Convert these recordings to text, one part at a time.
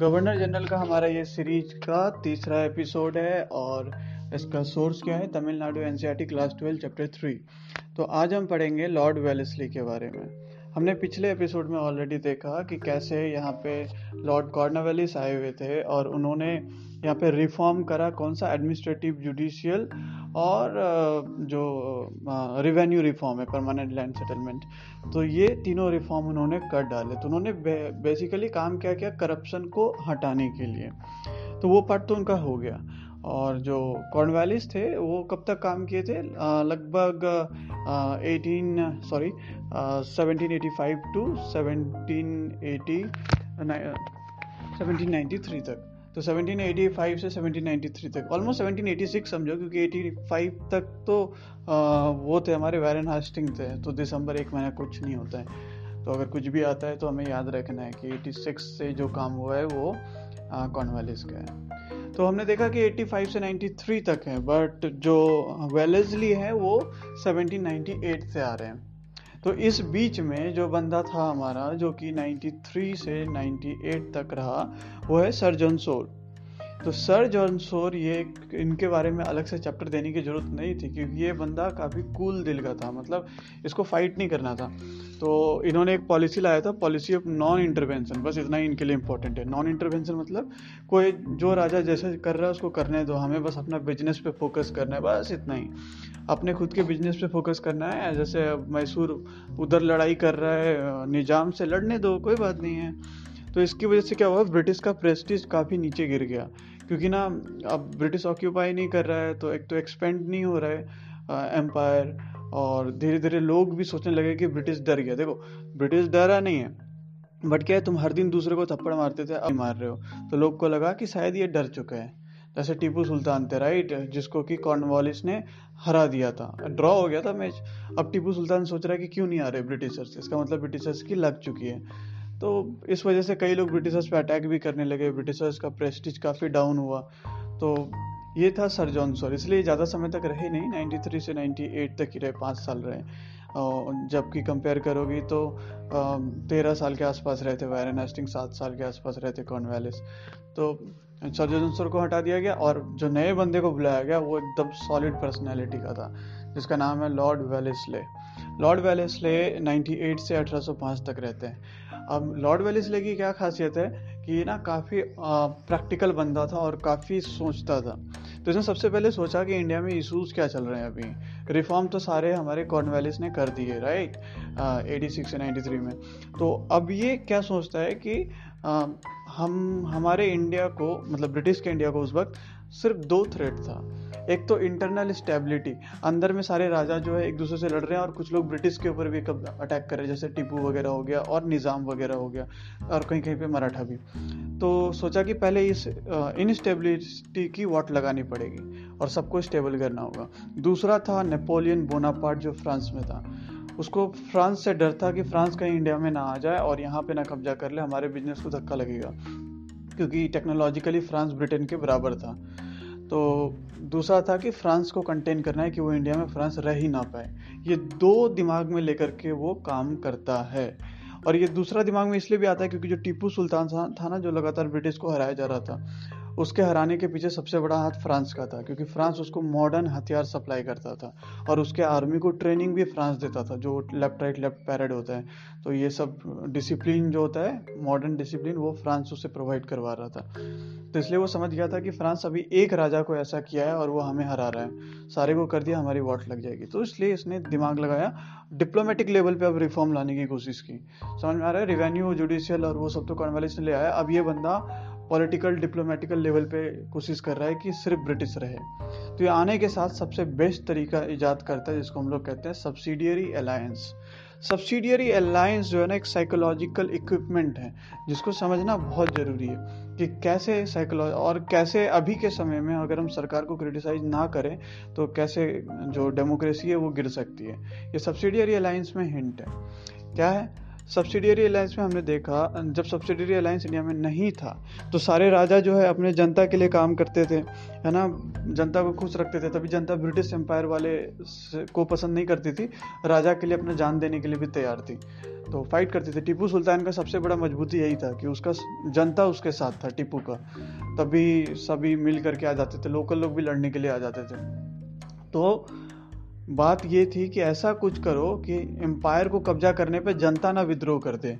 Governor general का हमारा ये सीरीज़ का तीसरा एपिसोड है और इसका सोर्स क्या है? Tamil Nadu NCERT class twelve chapter three तो आज हम पढ़ेंगे लॉर्ड वेलेसली के बारे में। हमने पिछले एपिसोड में ऑलरेडी देखा कि कैसे यहाँ पे लॉर्ड कॉर्नावेलिस आए हुए थे और उन्होंने यहाँ पे रिफॉर्म करा कौन सा एडमिनिस्ट्रेटिव जुडिशियल और जो रिवेन्यू रिफॉर्म है परमानेंट लैंड सेटलमेंट तो ये तीनों रिफॉर्म उन्होंने कर डाले। तो उन्होंने बेसिकली काम क्या किया? करप्शन को हटाने के लिए। तो वो पार्ट तो उनका हो गया। और जो कॉर्नवालिस थे, वो कब तक काम किए थे? लगभग eighteen sorry seventeen eighty five to seventeen eighty seventeen ninety three तक। तो 1785 से 1793 तक। ऑलमोस्ट 1786 समझो क्योंकि 85 तक तो आ, वो थे हमारे वैरन हास्टिंग थे तो दिसंबर एक महीना कुछ नहीं होता है। तो अगर कुछ भी आता है तो हमें याद रखना है कि 86 से जो काम हुआ है वो कॉर्नवालिस का है। तो हमने देखा कि 85 से 93 तक है बट जो वेलेजली है वो 1798 से आ रहे हैं। तो इस बीच में जो बंदा था हमारा, जो कि 93 से 98 तक रहा, वो है सर्जन जॉन सोर तो सर जॉन सोर ये इनके बारे में अलग से चैप्टर देने की ज़रूरत नहीं थी, क्योंकि ये बंदा काफ़ी कूल दिल का था मतलब इसको फाइट नहीं करना था। तो इन्होंने एक पॉलिसी लाया था पॉलिसी ऑफ़ नॉन इंटरवेंशन बस इतना ही इनके लिए इंपॉर्टेंट है। नॉन इंटरवेंशन मतलब कोई जो राजा जैसे कर रहा है, उसको करने दो, हमें बस अपना बिज़नेस पे फोकस करना है, बस इतना ही। अपने खुद के बिज़नेस पे फोकस करना है, जैसे मैसूर उधर लड़ाई कर रहा है, निज़ाम से लड़ने दो, कोई बात नहीं है। तो इसकी वजह से क्या हुआ, ब्रिटिश का प्रेस्टिज काफ़ी नीचे गिर गया। क्योंकि ना, अब ब्रिटिश ऑक्यूपाई नहीं कर रहा है तो एक तो एक्सपेंड नहीं हो रहा है एम्पायर और धीरे धीरे लोग भी सोचने लगे कि ब्रिटिश डर गया। देखो ब्रिटिश डरा नहीं है बट क्या है, तुम हर दिन दूसरे को थप्पड़ मारते थे, अब मार रहे हो। तो लोग को लगा कि शायद ये डर चुका है। जैसे टीपू सुल्तान थे राइट जिसको कि कॉर्नवालिस ने हरा दिया था। ड्रॉ हो गया था मैच अब टीपू सुल्तान सोच रहा है कि क्यों नहीं आ रहे ब्रिटिशर्स इसका मतलब ब्रिटिशर्स की लग चुकी है। तो इस वजह से कई लोग ब्रिटिशर्स पे अटैक भी करने लगे। ब्रिटिशर्स का प्रेस्टिज काफ़ी डाउन हुआ। तो ये था सर जॉनसर इसलिए ज़्यादा समय तक रहे नहीं 93 से 98 तक ही रहे, पाँच साल रहे। जबकि कंपेयर करोगी तो तेरह साल के आसपास रहे थे वायरन हेस्टिंग सात साल के आसपास रहते कॉर्नवेलिस तो सर्जन को हटा दिया गया और जो नए बंदे को बुलाया गया, वो एकदम सॉलिड पर्सनैलिटी का था, जिसका नाम है लॉर्ड वेलिसले लॉर्ड वेलिसले 98 से 1805 तक रहते हैं। अब लॉर्ड वेलिसले की क्या खासियत है कि ना काफ़ी प्रैक्टिकल बंदा था और काफ़ी सोचता था। तो इसने सबसे पहले सोचा कि इंडिया में इशूज़ क्या चल रहे हैं अभी। रिफॉर्म तो सारे हमारे कॉर्नवेलिस ने कर दिए right eighty six ninety three में। तो अब ये क्या सोचता है कि आ, हम हमारे इंडिया को मतलब ब्रिटिश के इंडिया को उस वक्त सिर्फ़ दो थ्रेट था। एक तो इंटरनल स्टेबिलिटी अंदर में सारे राजा जो है एक दूसरे से लड़ रहे हैं और कुछ लोग ब्रिटिश के ऊपर भी कब अटैक कर रहे हैं, जैसे टिपू वगैरह हो गया और निज़ाम वगैरह हो गया और कहीं कहीं पर मराठा भी। तो सोचा कि पहले इस इनस्टेबिलिटी की वॉट लगानी पड़ेगी और सबको स्टेबल करना होगा। दूसरा था नेपोलियन बोनापार्ट जो फ्रांस में था। उसको फ्रांस से डर था कि फ्रांस कहीं इंडिया में ना आ जाए और यहाँ पे ना कब्जा कर ले, हमारे बिज़नेस को धक्का लगेगा। क्योंकि टेक्नोलॉजिकली फ्रांस ब्रिटेन के बराबर था। तो दूसरा था कि फ्रांस को कंटेन करना है कि वो इंडिया में फ्रांस रह ही ना पाए। ये दो दिमाग में लेकर के वो काम करता है। और ये दूसरा दिमाग में इसलिए भी आता है क्योंकि जो टीपू सुल्तान था ना, जो लगातार ब्रिटिश को हराया जा रहा था उसके हराने के पीछे सबसे बड़ा हाथ फ्रांस का था, क्योंकि फ्रांस उसको मॉडर्न हथियार सप्लाई करता था और उसके आर्मी को ट्रेनिंग भी फ्रांस देता था, जो लेफ़्ट राइट लेफ़्ट पैरेड होता है। तो ये सब डिसिप्लिन जो होता है मॉडर्न डिसिप्लिन वो फ्रांस उसे प्रोवाइड करवा रहा था। तो इसलिए वो समझ गया था कि फ्रांस अभी एक राजा को ऐसा किया है और वो हमें हरा रहा है। सारे को कर दिया, हमारी वोट लग जाएगी। तो इसलिए इसने दिमाग लगाया डिप्लोमेटिक लेवल पे अब रिफॉर्म लाने की कोशिश की। समझ में आ रहा है? रिवेन्यू जुडिशियल और वो सब तो कॉन्वेलिस ने ले आया। अब ये बंदा पॉलिटिकल डिप्लोमेटिकल लेवल पे कोशिश कर रहा है कि सिर्फ़ ब्रिटिश रहे। तो ये आने के साथ सबसे बेस्ट तरीका ईजाद करता है, जिसको हम लोग कहते हैं सब्सिडियरी अलायंस सब्सिडियरी अलायंस जो है ना, एक साइकोलॉजिकल इक्विपमेंट है, जिसको समझना बहुत ज़रूरी है कि कैसे साइकोलॉजी और कैसे अभी के समय में अगर हम सरकार को क्रिटिसाइज ना करें तो कैसे जो डेमोक्रेसी है वो गिर सकती है। ये सब्सिडियरी अलायंस में हिंट है। क्या है? सब्सिडियरी अलायंस में हमने देखा, जब सब्सिडियरी अलायंस इंडिया में नहीं था तो सारे राजा जो है अपने जनता के लिए काम करते थे, है ना? जनता को खुश रखते थे, तभी जनता ब्रिटिश एम्पायर वाले को पसंद नहीं करती थी, राजा के लिए अपना जान देने के लिए भी तैयार थी। तो फाइट करते थे। टीपू सुल्तान का सबसे बड़ा मजबूती यही था कि उसका जनता उसके साथ था, टीपू का। तभी सभी मिल करके आ जाते थे लोकल लोग भी लड़ने के लिए आ जाते थे। तो बात ये थी कि ऐसा कुछ करो कि एम्पायर को कब्जा करने पे जनता ना विद्रोह कर दे।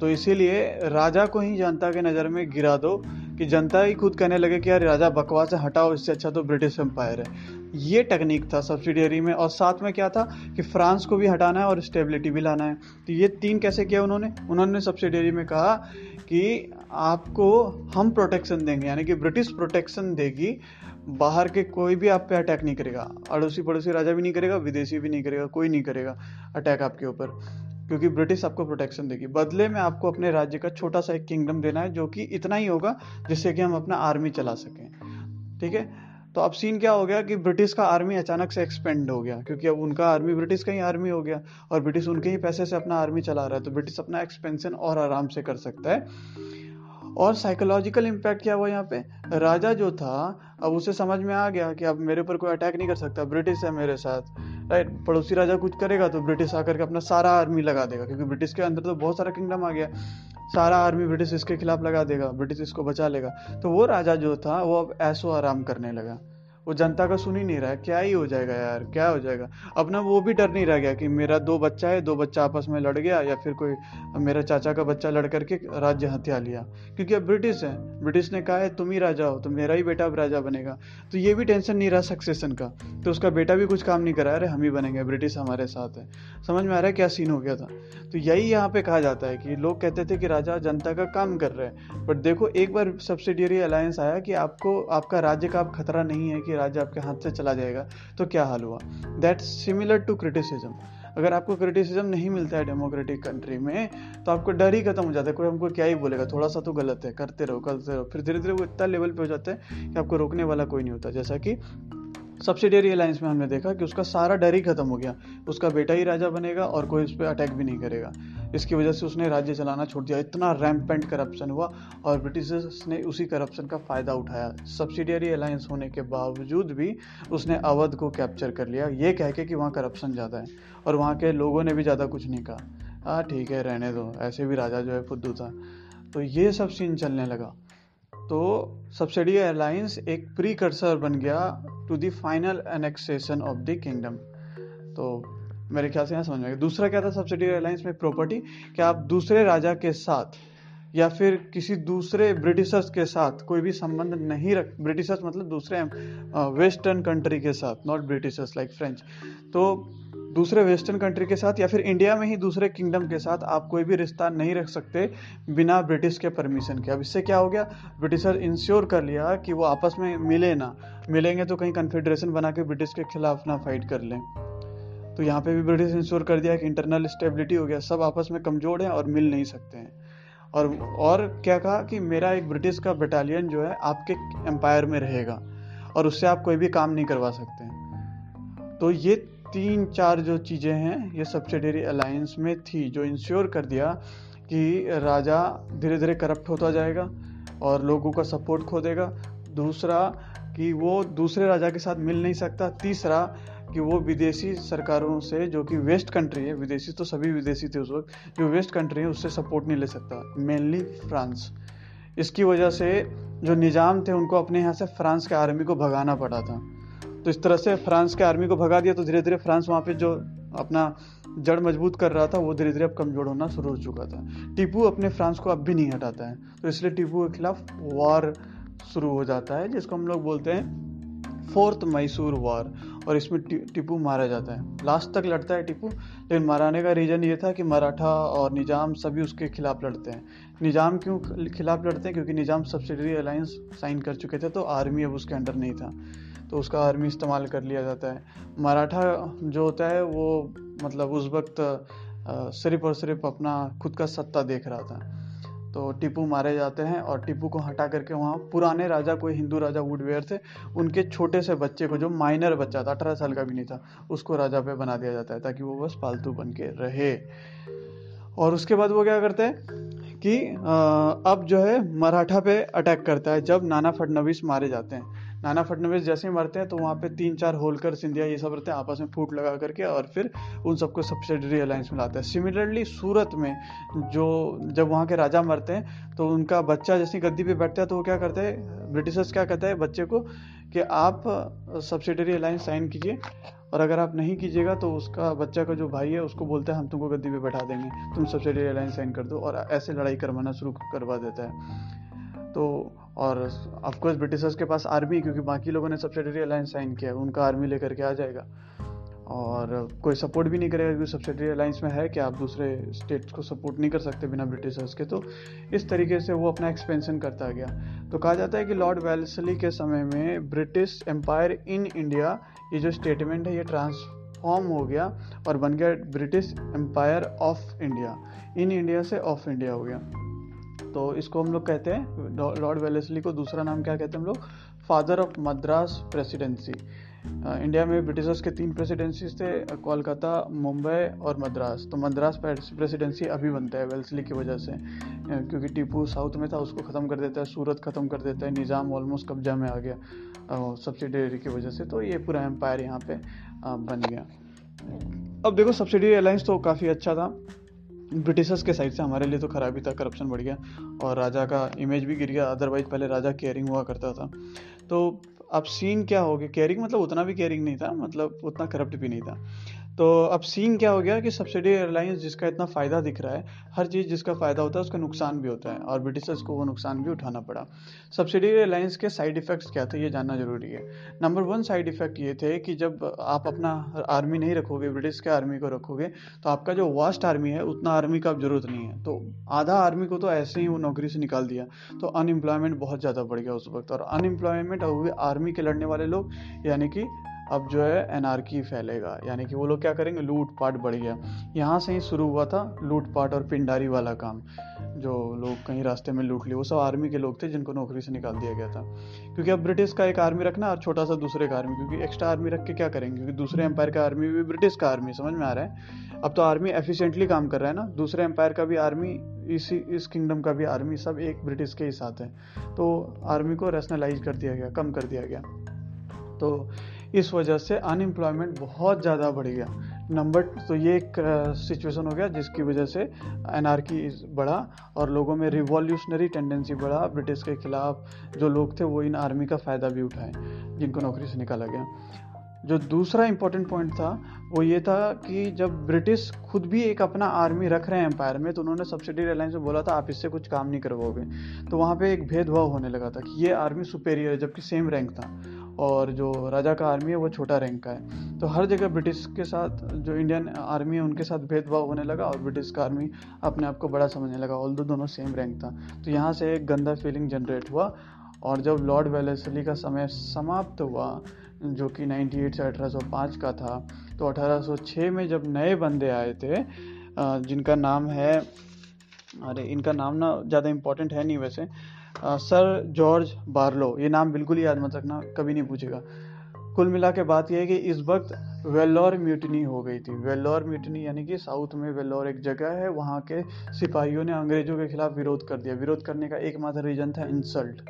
तो इसीलिए राजा को ही जनता के नज़र में गिरा दो कि जनता ही खुद कहने लगे कि यार राजा बकवास है, हटाओ, इससे अच्छा तो ब्रिटिश एम्पायर है। ये टेक्निक था सब्सिडियरी में और साथ में क्या था कि फ्रांस को भी हटाना है और स्टेबिलिटी भी लाना है। तो ये तीन कैसे किया उन्होंने? उन्होंने सब्सिडियरी में कहा कि आपको हम प्रोटेक्शन देंगे, यानी कि ब्रिटिश प्रोटेक्शन देगी बाहर के कोई भी आप पे अटैक नहीं करेगा। अड़ोसी पड़ोसी राजा भी नहीं करेगा, विदेशी भी नहीं करेगा, कोई नहीं करेगा अटैक आपके ऊपर। क्योंकि ब्रिटिश आपको प्रोटेक्शन देगी। बदले में आपको अपने राज्य का छोटा सा एक किंगडम देना है, जो कि इतना ही होगा, जिससे कि हम अपना आर्मी चला सकें। ठीक है? तो अब सीन क्या हो गया कि ब्रिटिश का आर्मी अचानक से एक्सपेंड हो गया, क्योंकि अब उनका आर्मी ब्रिटिश का ही आर्मी हो गया, और ब्रिटिश उनके ही पैसे से अपना आर्मी चला रहा है तो ब्रिटिश अपना एक्सपेंशन और आराम से कर सकता है। और साइकोलॉजिकल इम्पैक्ट क्या हुआ यहाँ पे? राजा जो था, अब उसे समझ में आ गया कि अब मेरे ऊपर कोई अटैक नहीं कर सकता, ब्रिटिश है मेरे साथ राइट पड़ोसी राजा कुछ करेगा तो ब्रिटिश आकर के अपना सारा आर्मी लगा देगा, क्योंकि ब्रिटिश के अंदर तो बहुत सारा किंगडम आ गया। सारा आर्मी ब्रिटिश इसके खिलाफ लगा देगा, ब्रिटिश इसको बचा लेगा। तो वो राजा जो था, वो अब ऐसो आराम करने लगा। वो जनता का सुन ही नहीं रहा है। क्या ही हो जाएगा यार, क्या हो जाएगा? अपना वो भी डर नहीं रह गया कि मेरा दो बच्चा है, दो बच्चा आपस में लड़ गया या फिर कोई, मेरा चाचा का बच्चा लड़ करके राज्य हत्या लिया। क्योंकि अब ब्रिटिश है, ब्रिटिश ने कहा है, तुम ही राजा हो तो मेरा ही बेटा अब राजा बनेगा। तो ये भी टेंशन नहीं रहा सक्सेशन का। तो उसका बेटा भी कुछ काम नहीं करा। अरे, हम ही बनेंगे, ब्रिटिश हमारे साथ है। समझ में आ रहा है क्या सीन हो गया था? तो यही यहाँ पे कहा जाता है कि लोग कहते थे कि राजा जनता का काम कर रहे हैं। बट देखो, एक बार सब्सिडियरी अलायंस आया कि आपको, आपका राज्य का आप खतरा नहीं है कि राज्य आपके हाथ से चला जाएगा तो क्या हाल हुआ? दैट सिमिलर टू क्रिटिसिज्म अगर आपको क्रिटिसिज्म नहीं मिलता है डेमोक्रेटिक कंट्री में तो आपको डर ही खत्म हो जाता है। कोई हमको क्या ही बोलेगा? थोड़ा सा तो गलत है। करते रहो करते रहो। फिर धीरे धीरे वो इतना लेवल पे हो जाता है कि आपको रोकने वाला कोई नहीं होता। जैसा कि सब्सिडियरी अलायंस में हमने देखा कि उसका सारा डर ही खत्म हो गया। उसका बेटा ही राजा बनेगा और कोई उस पर अटैक भी नहीं करेगा। इसकी वजह से उसने राज्य चलाना छोड़ दिया। इतना रैम्पेंट करप्शन हुआ और ब्रिटिशर्स ने उसी करप्शन का फ़ायदा उठाया। सब्सिडियरी अलायंस होने के बावजूद भी उसने अवध को कैप्चर कर लिया। ये कह के कि वहाँ करप्शन ज़्यादा है और वहाँ के लोगों ने भी ज़्यादा कुछ नहीं कहा। हाँ ठीक है, रहने दो। ऐसे भी राजा जो है फुद्दू था। तो ये सब सीन चलने लगा। तो सब्सिडी अलायंस एक प्री कर्सर बन गया to the final annexation of the kingdom तो मेरे ख्याल से यहाँ समझ में आएगा दूसरा क्या था सब्सिडी अलायंस में प्रॉपर्टी कि आप दूसरे राजा के साथ या फिर किसी दूसरे ब्रिटिशर्स के साथ कोई भी संबंध नहीं रख ब्रिटिशर्स मतलब दूसरे वेस्टर्न कंट्री के साथ नॉट ब्रिटिशर्स लाइक फ्रेंच तो दूसरे वेस्टर्न कंट्री के साथ या फिर इंडिया में ही दूसरे किंगडम के साथ आप कोई भी रिश्ता नहीं रख सकते बिना ब्रिटिश के परमिशन के। अब इससे क्या हो गया? ब्रिटिशर इंश्योर कर लिया कि वो आपस में मिले ना। मिलेंगे तो कहीं कन्फेडरेशन बना के ब्रिटिश के खिलाफ ना फाइट कर लें। तो यहाँ पे भी ब्रिटिश इंश्योर कर दिया कि इंटरनल स्टेबिलिटी हो गया। सब आपस में कमज़ोर हैं और मिल नहीं सकते हैं। और और क्या कहा कि मेरा एक ब्रिटिश का बटालियन जो है आपके एम्पायर में रहेगा और उससे आप कोई भी काम नहीं करवा सकते। तो ये तीन चार जो चीज़ें हैं, ये सब्सिडरी अलायंस में थी, जो इंश्योर कर दिया कि राजा धीरे धीरे करप्ट होता जाएगा और लोगों का सपोर्ट खो देगा। दूसरा कि वो दूसरे राजा के साथ मिल नहीं सकता। तीसरा कि वो विदेशी सरकारों से, जो कि वेस्ट कंट्री है, विदेशी तो सभी विदेशी थे उस वक्त, जो वेस्ट कंट्री है, उससे सपोर्ट नहीं ले सकता। मेनली फ्रांस इसकी वजह से जो निज़ाम थे, उनको अपने यहाँ से फ्रांस के आर्मी को भगाना पड़ा था। तो इस तरह से फ्रांस के आर्मी को भगा दिया तो धीरे धीरे फ्रांस वहाँ पे जो अपना जड़ मज़बूत कर रहा था, वो धीरे धीरे अब कमज़ोर होना शुरू हो चुका था। टीपू अपने फ्रांस को अब भी नहीं हटाता है तो इसलिए टीपू के खिलाफ वॉर शुरू हो जाता है, जिसको हम लोग बोलते हैं फोर्थ मैसूर वॉर, और इसमें टीपू मारा जाता है। लास्ट तक लड़ता है टीपू, लेकिन माराने का रीज़न ये था कि मराठा और निज़ाम सभी उसके खिलाफ लड़ते हैं। निज़ाम क्यों खिलाफ लड़ते हैं? क्योंकि निज़ाम सब्सिडरी अलायंस साइन कर चुके थे तो आर्मी अब उसके अंडर नहीं था। तो उसका आर्मी इस्तेमाल कर लिया जाता है। मराठा जो होता है, वो मतलब उस वक्त सिर्फ़ और सिर्फ़ अपना खुद का सत्ता देख रहा था। तो टीपू मारे जाते हैं और टीपू को हटा करके वहाँ पुराने राजा, कोई हिंदू राजा वुडवेयर थे, उनके छोटे से बच्चे को, जो माइनर बच्चा था, अठारह साल का भी नहीं था, उसको राजा पे बना दिया जाता है, ताकि वो बस पालतू बन के रहे। और उसके बाद वो क्या करते हैं कि अब जो है मराठा पे अटैक करता है, जब नाना फडनवीस मारे जाते हैं। नाना फडनवीस जैसे ही मरते हैं तो वहाँ पे तीन चार होलकर सिंधिया ये सब रहते हैं, आपस में फूट लगा करके और फिर उन सबको सब्सिडरी अलायंस में लाते हैं। सिमिलरली सूरत में जो जब वहाँ के राजा मरते हैं तो उनका बच्चा जैसे गद्दी पे बैठता है तो वो क्या करते हैं, ब्रिटिशर्स क्या कहते हैं बच्चे को कि आप सब्सिडरी अलायंस साइन कीजिए और अगर आप नहीं कीजिएगा तो उसका बच्चा का जो भाई है, उसको बोलते हैं, हम तुमको गद्दी पे बैठा देंगे, तुम सब्सिडरी अलायंस साइन कर दो और ऐसे लड़ाई करवाना शुरू करवा देता है। तो और ऑफकोर्स ब्रिटिशर्स के पास आर्मी क्योंकि बाकी लोगों ने सब्सिडरी अलायंस साइन किया है, उनका आर्मी लेकर के आ जाएगा। और कोई सपोर्ट भी नहीं करेगा, क्योंकि सब्सिडरी अलायंस में है कि आप दूसरे स्टेट्स को सपोर्ट नहीं कर सकते बिना ब्रिटिशर्स के तो इस तरीके से वो अपना एक्सपेंशन करता गया। तो कहा जाता है कि लॉर्ड वेल्सली के समय में ब्रिटिश एम्पायर इन इंडिया ये जो स्टेटमेंट है, ये ट्रांसफॉर्म हो गया और बन गया British empire of India in India से ऑफ़ इंडिया हो गया। तो इसको हम लोग कहते हैं लॉर्ड वेलेसली को दूसरा नाम क्या कहते हैं हम लोग? Father of Madras presidency. India में ब्रिटिशर्स के तीन प्रेसिडेंसीज थे, कोलकाता, मुंबई और मद्रास। तो मद्रास प्रेसिडेंसी अभी बनता है, वेल्सली की वजह से। क्योंकि टीपू साउथ में था, उसको ख़त्म कर देता है, सूरत ख़त्म कर देता है, निज़ाम ऑलमोस्ट कब्जा में आ गया सब्सिडरी की वजह से। तो ये पूरा एम्पायर यहाँ पे बन गया। अब देखो सब्सिडी अलायंस तो काफ़ी अच्छा था। ब्रिटिशर्स के साइड से हमारे लिए तो खराबी था करप्शन बढ़ गया और राजा का इमेज भी गिर गया अदरवाइज़ पहले राजा केयरिंग हुआ करता था। तो अब सीन क्या हो गया? केयरिंग मतलब उतना भी केयरिंग नहीं था मतलब उतना करप्ट भी नहीं था। तो अब सीन क्या हो गया कि सब्सिडी एयरलाइंस जिसका इतना फ़ायदा दिख रहा है, हर चीज़ जिसका फ़ायदा होता है, उसका नुकसान भी होता है। और ब्रिटिशर्स को वो नुकसान भी उठाना पड़ा। सब्सिडी एयरलाइंस के साइड इफ़ेक्ट्स क्या थे, ये जानना ज़रूरी है। नंबर वन साइड इफ़ेक्ट ये थे कि जब आप अपना आर्मी नहीं रखोगे ब्रिटिश के आर्मी को रखोगे तो आपका जो वास्ट आर्मी है, उतना आर्मी का अब ज़रूरत नहीं है। तो आधा आर्मी को तो ऐसे ही वो नौकरी से निकाल दिया। तो अनएम्प्लॉयमेंट बहुत ज़्यादा बढ़ गया उस वक्त और अनएम्प्लॉयमेंट हुए आर्मी के लड़ने वाले लोग, यानी कि अब जो है एनआरकी फैलेगा। यानी कि वो लोग क्या करेंगे? लूट पाट बढ़ गया। यहाँ से ही शुरू हुआ था लूट पाट और पिंडारी वाला काम। जो लोग कहीं रास्ते में लूट लिए, वो सब आर्मी के लोग थे जिनको नौकरी से निकाल दिया गया था। क्योंकि अब ब्रिटिश का एक आर्मी रखना और छोटा सा दूसरे का आर्मी क्योंकि एक्स्ट्रा आर्मी रख के क्या करेंगे? क्योंकि दूसरे एम्पायर का आर्मी भी ब्रिटिश का आर्मी समझ में आ रहा है? अब तो आर्मी एफिशिएंटली काम कर रहा है ना? दूसरे एम्पायर का भी आर्मी इसी, इस किंगडम का भी आर्मी सब एक ब्रिटिश के ही साथ है। तो आर्मी को रेशनलाइज कर दिया गया, कम कर दिया गया। तो इस वजह से अनएम्प्लॉयमेंट बहुत ज़्यादा बढ़ गया। नंबर तो ये एक सिचुएशन हो गया जिसकी वजह से एनआरकी बढ़ा और लोगों में रिवॉल्यूशनरी टेंडेंसी बढ़ा ब्रिटिश के खिलाफ। जो लोग थे वो इन आर्मी का फ़ायदा भी उठाए, जिनको नौकरी से निकाला गया। जो दूसरा इंपॉर्टेंट पॉइंट था, वो ये था कि जब ब्रिटिश खुद भी एक अपना आर्मी रख रहे हैं एम्पायर में तो उन्होंने सब्सिडी एयरलाइंस से बोला था, आप इससे कुछ काम नहीं करवाओगे। तो वहाँ पे एक भेदभाव होने लगा था कि ये आर्मी सुपेरियर है, जबकि सेम रैंक था। और जो राजा का आर्मी है, वो छोटा रैंक का है। तो हर जगह ब्रिटिश के साथ जो इंडियन आर्मी है, उनके साथ भेदभाव होने लगा और ब्रिटिश का आर्मी अपने आप को बड़ा समझने लगा ऑल दोनों सेम रैंक था। तो यहाँ से एक गंदा फीलिंग जनरेट हुआ और जब लॉर्ड वेलेसली का समय समाप्त हुआ, जो कि 98 से 1805 का था तो 1806 में जब नए बंदे आए थे जिनका नाम है अरे, इनका नाम ना ज़्यादा इम्पोर्टेंट है नहीं वैसे। सर जॉर्ज बार्लो, ये नाम बिल्कुल ही याद मत रखना, कभी नहीं पूछेगा। कुल मिला के बात यह है कि इस वक्त वेल्लोर म्यूटनी हो गई थी। वेल्लोर म्यूटनी यानी कि साउथ में वेल्लोर एक जगह है, वहाँ के सिपाहियों ने अंग्रेज़ों के खिलाफ विरोध कर दिया। विरोध करने का एकमात्र रीजन था इंसल्ट।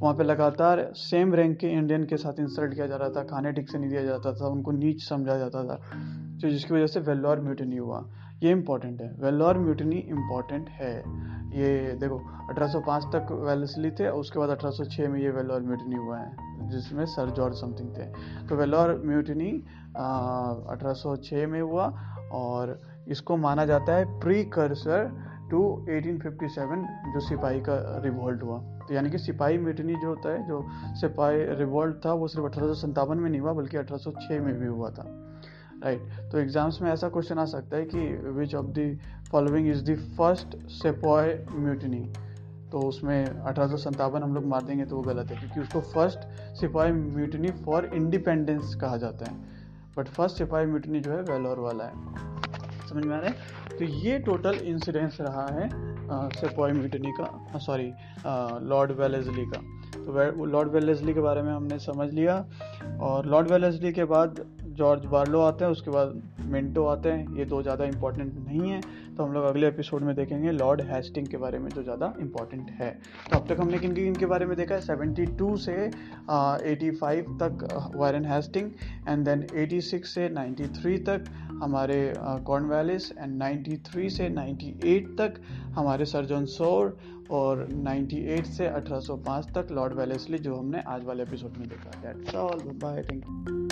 वहाँ पे लगातार सेम रैंक के इंडियन के साथ इंसल्ट किया जा रहा था, खाने ठीक से नहीं दिया जाता था, उनको नीच समझा जाता था तो जिसकी वजह से वेल्लोर म्यूटनी हुआ। ये इम्पोर्टेंट है। वेल्लोर म्यूटनी इम्पोर्टेंट है। ये देखो 1805 तक वेलसली थे, उसके बाद 1806 में ये वेल्लोर म्यूटनी हुआ है, जिसमें सर जॉर्ज समथिंग थे। तो वेल्लोर म्यूटनी 1806 में हुआ और इसको माना जाता है प्री कर्सर टू 1857 जो सिपाही का रिवोल्ट हुआ। तो यानी कि सिपाही म्यूटनी जो होता है, जो सिपाही रिवोल्ट था, वो सिर्फ़ अठारह में नहीं हुआ, बल्कि 1806 में भी हुआ था। Right right. तो एग्ज़ाम्स में ऐसा क्वेश्चन आ सकता है कि which of the following is the first sepoy mutiny तो उसमें अठारह हम लोग मार देंगे तो वो गलत है, क्योंकि उसको फ़र्स्ट सिपाही म्यूटनी फॉर इंडिपेंडेंस कहा जाता है। बट फ़र्स्ट सिपाही म्यूटनी जो है, वेलोर वाला है। समझ में आ रहा है? तो ये टोटल इंसिडेंस रहा है सिपाही म्यूटनी का सॉरी लॉर्ड वेलेजली का। तो लॉर्ड वेलेजली के बारे में हमने समझ लिया और लॉर्ड वेलेजली के बाद जॉर्ज बार्लो आते हैं, उसके बाद मिंटो आते हैं। ये दो ज़्यादा इंपॉर्टेंट नहीं है तो हम लोग अगले एपिसोड में देखेंगे लॉर्ड हेस्टिंग के बारे में जो ज़्यादा इंपॉर्टेंट है। तो अब तक हमने किन किन के बारे में देखा है? सेवेंटी टू से एटी फाइव तक Warren Hasting and then eighty six से नाइन्टी थ्री तक हमारे कॉर्नवेलिस एंड नाइन्टी थ्री से नाइन्टी एट तक हमारे सर्जन सोर और 98 से 1805 तक लॉर्ड वेलेसली जो हमने आज वाले एपिसोड में देखा। That's all bye thank you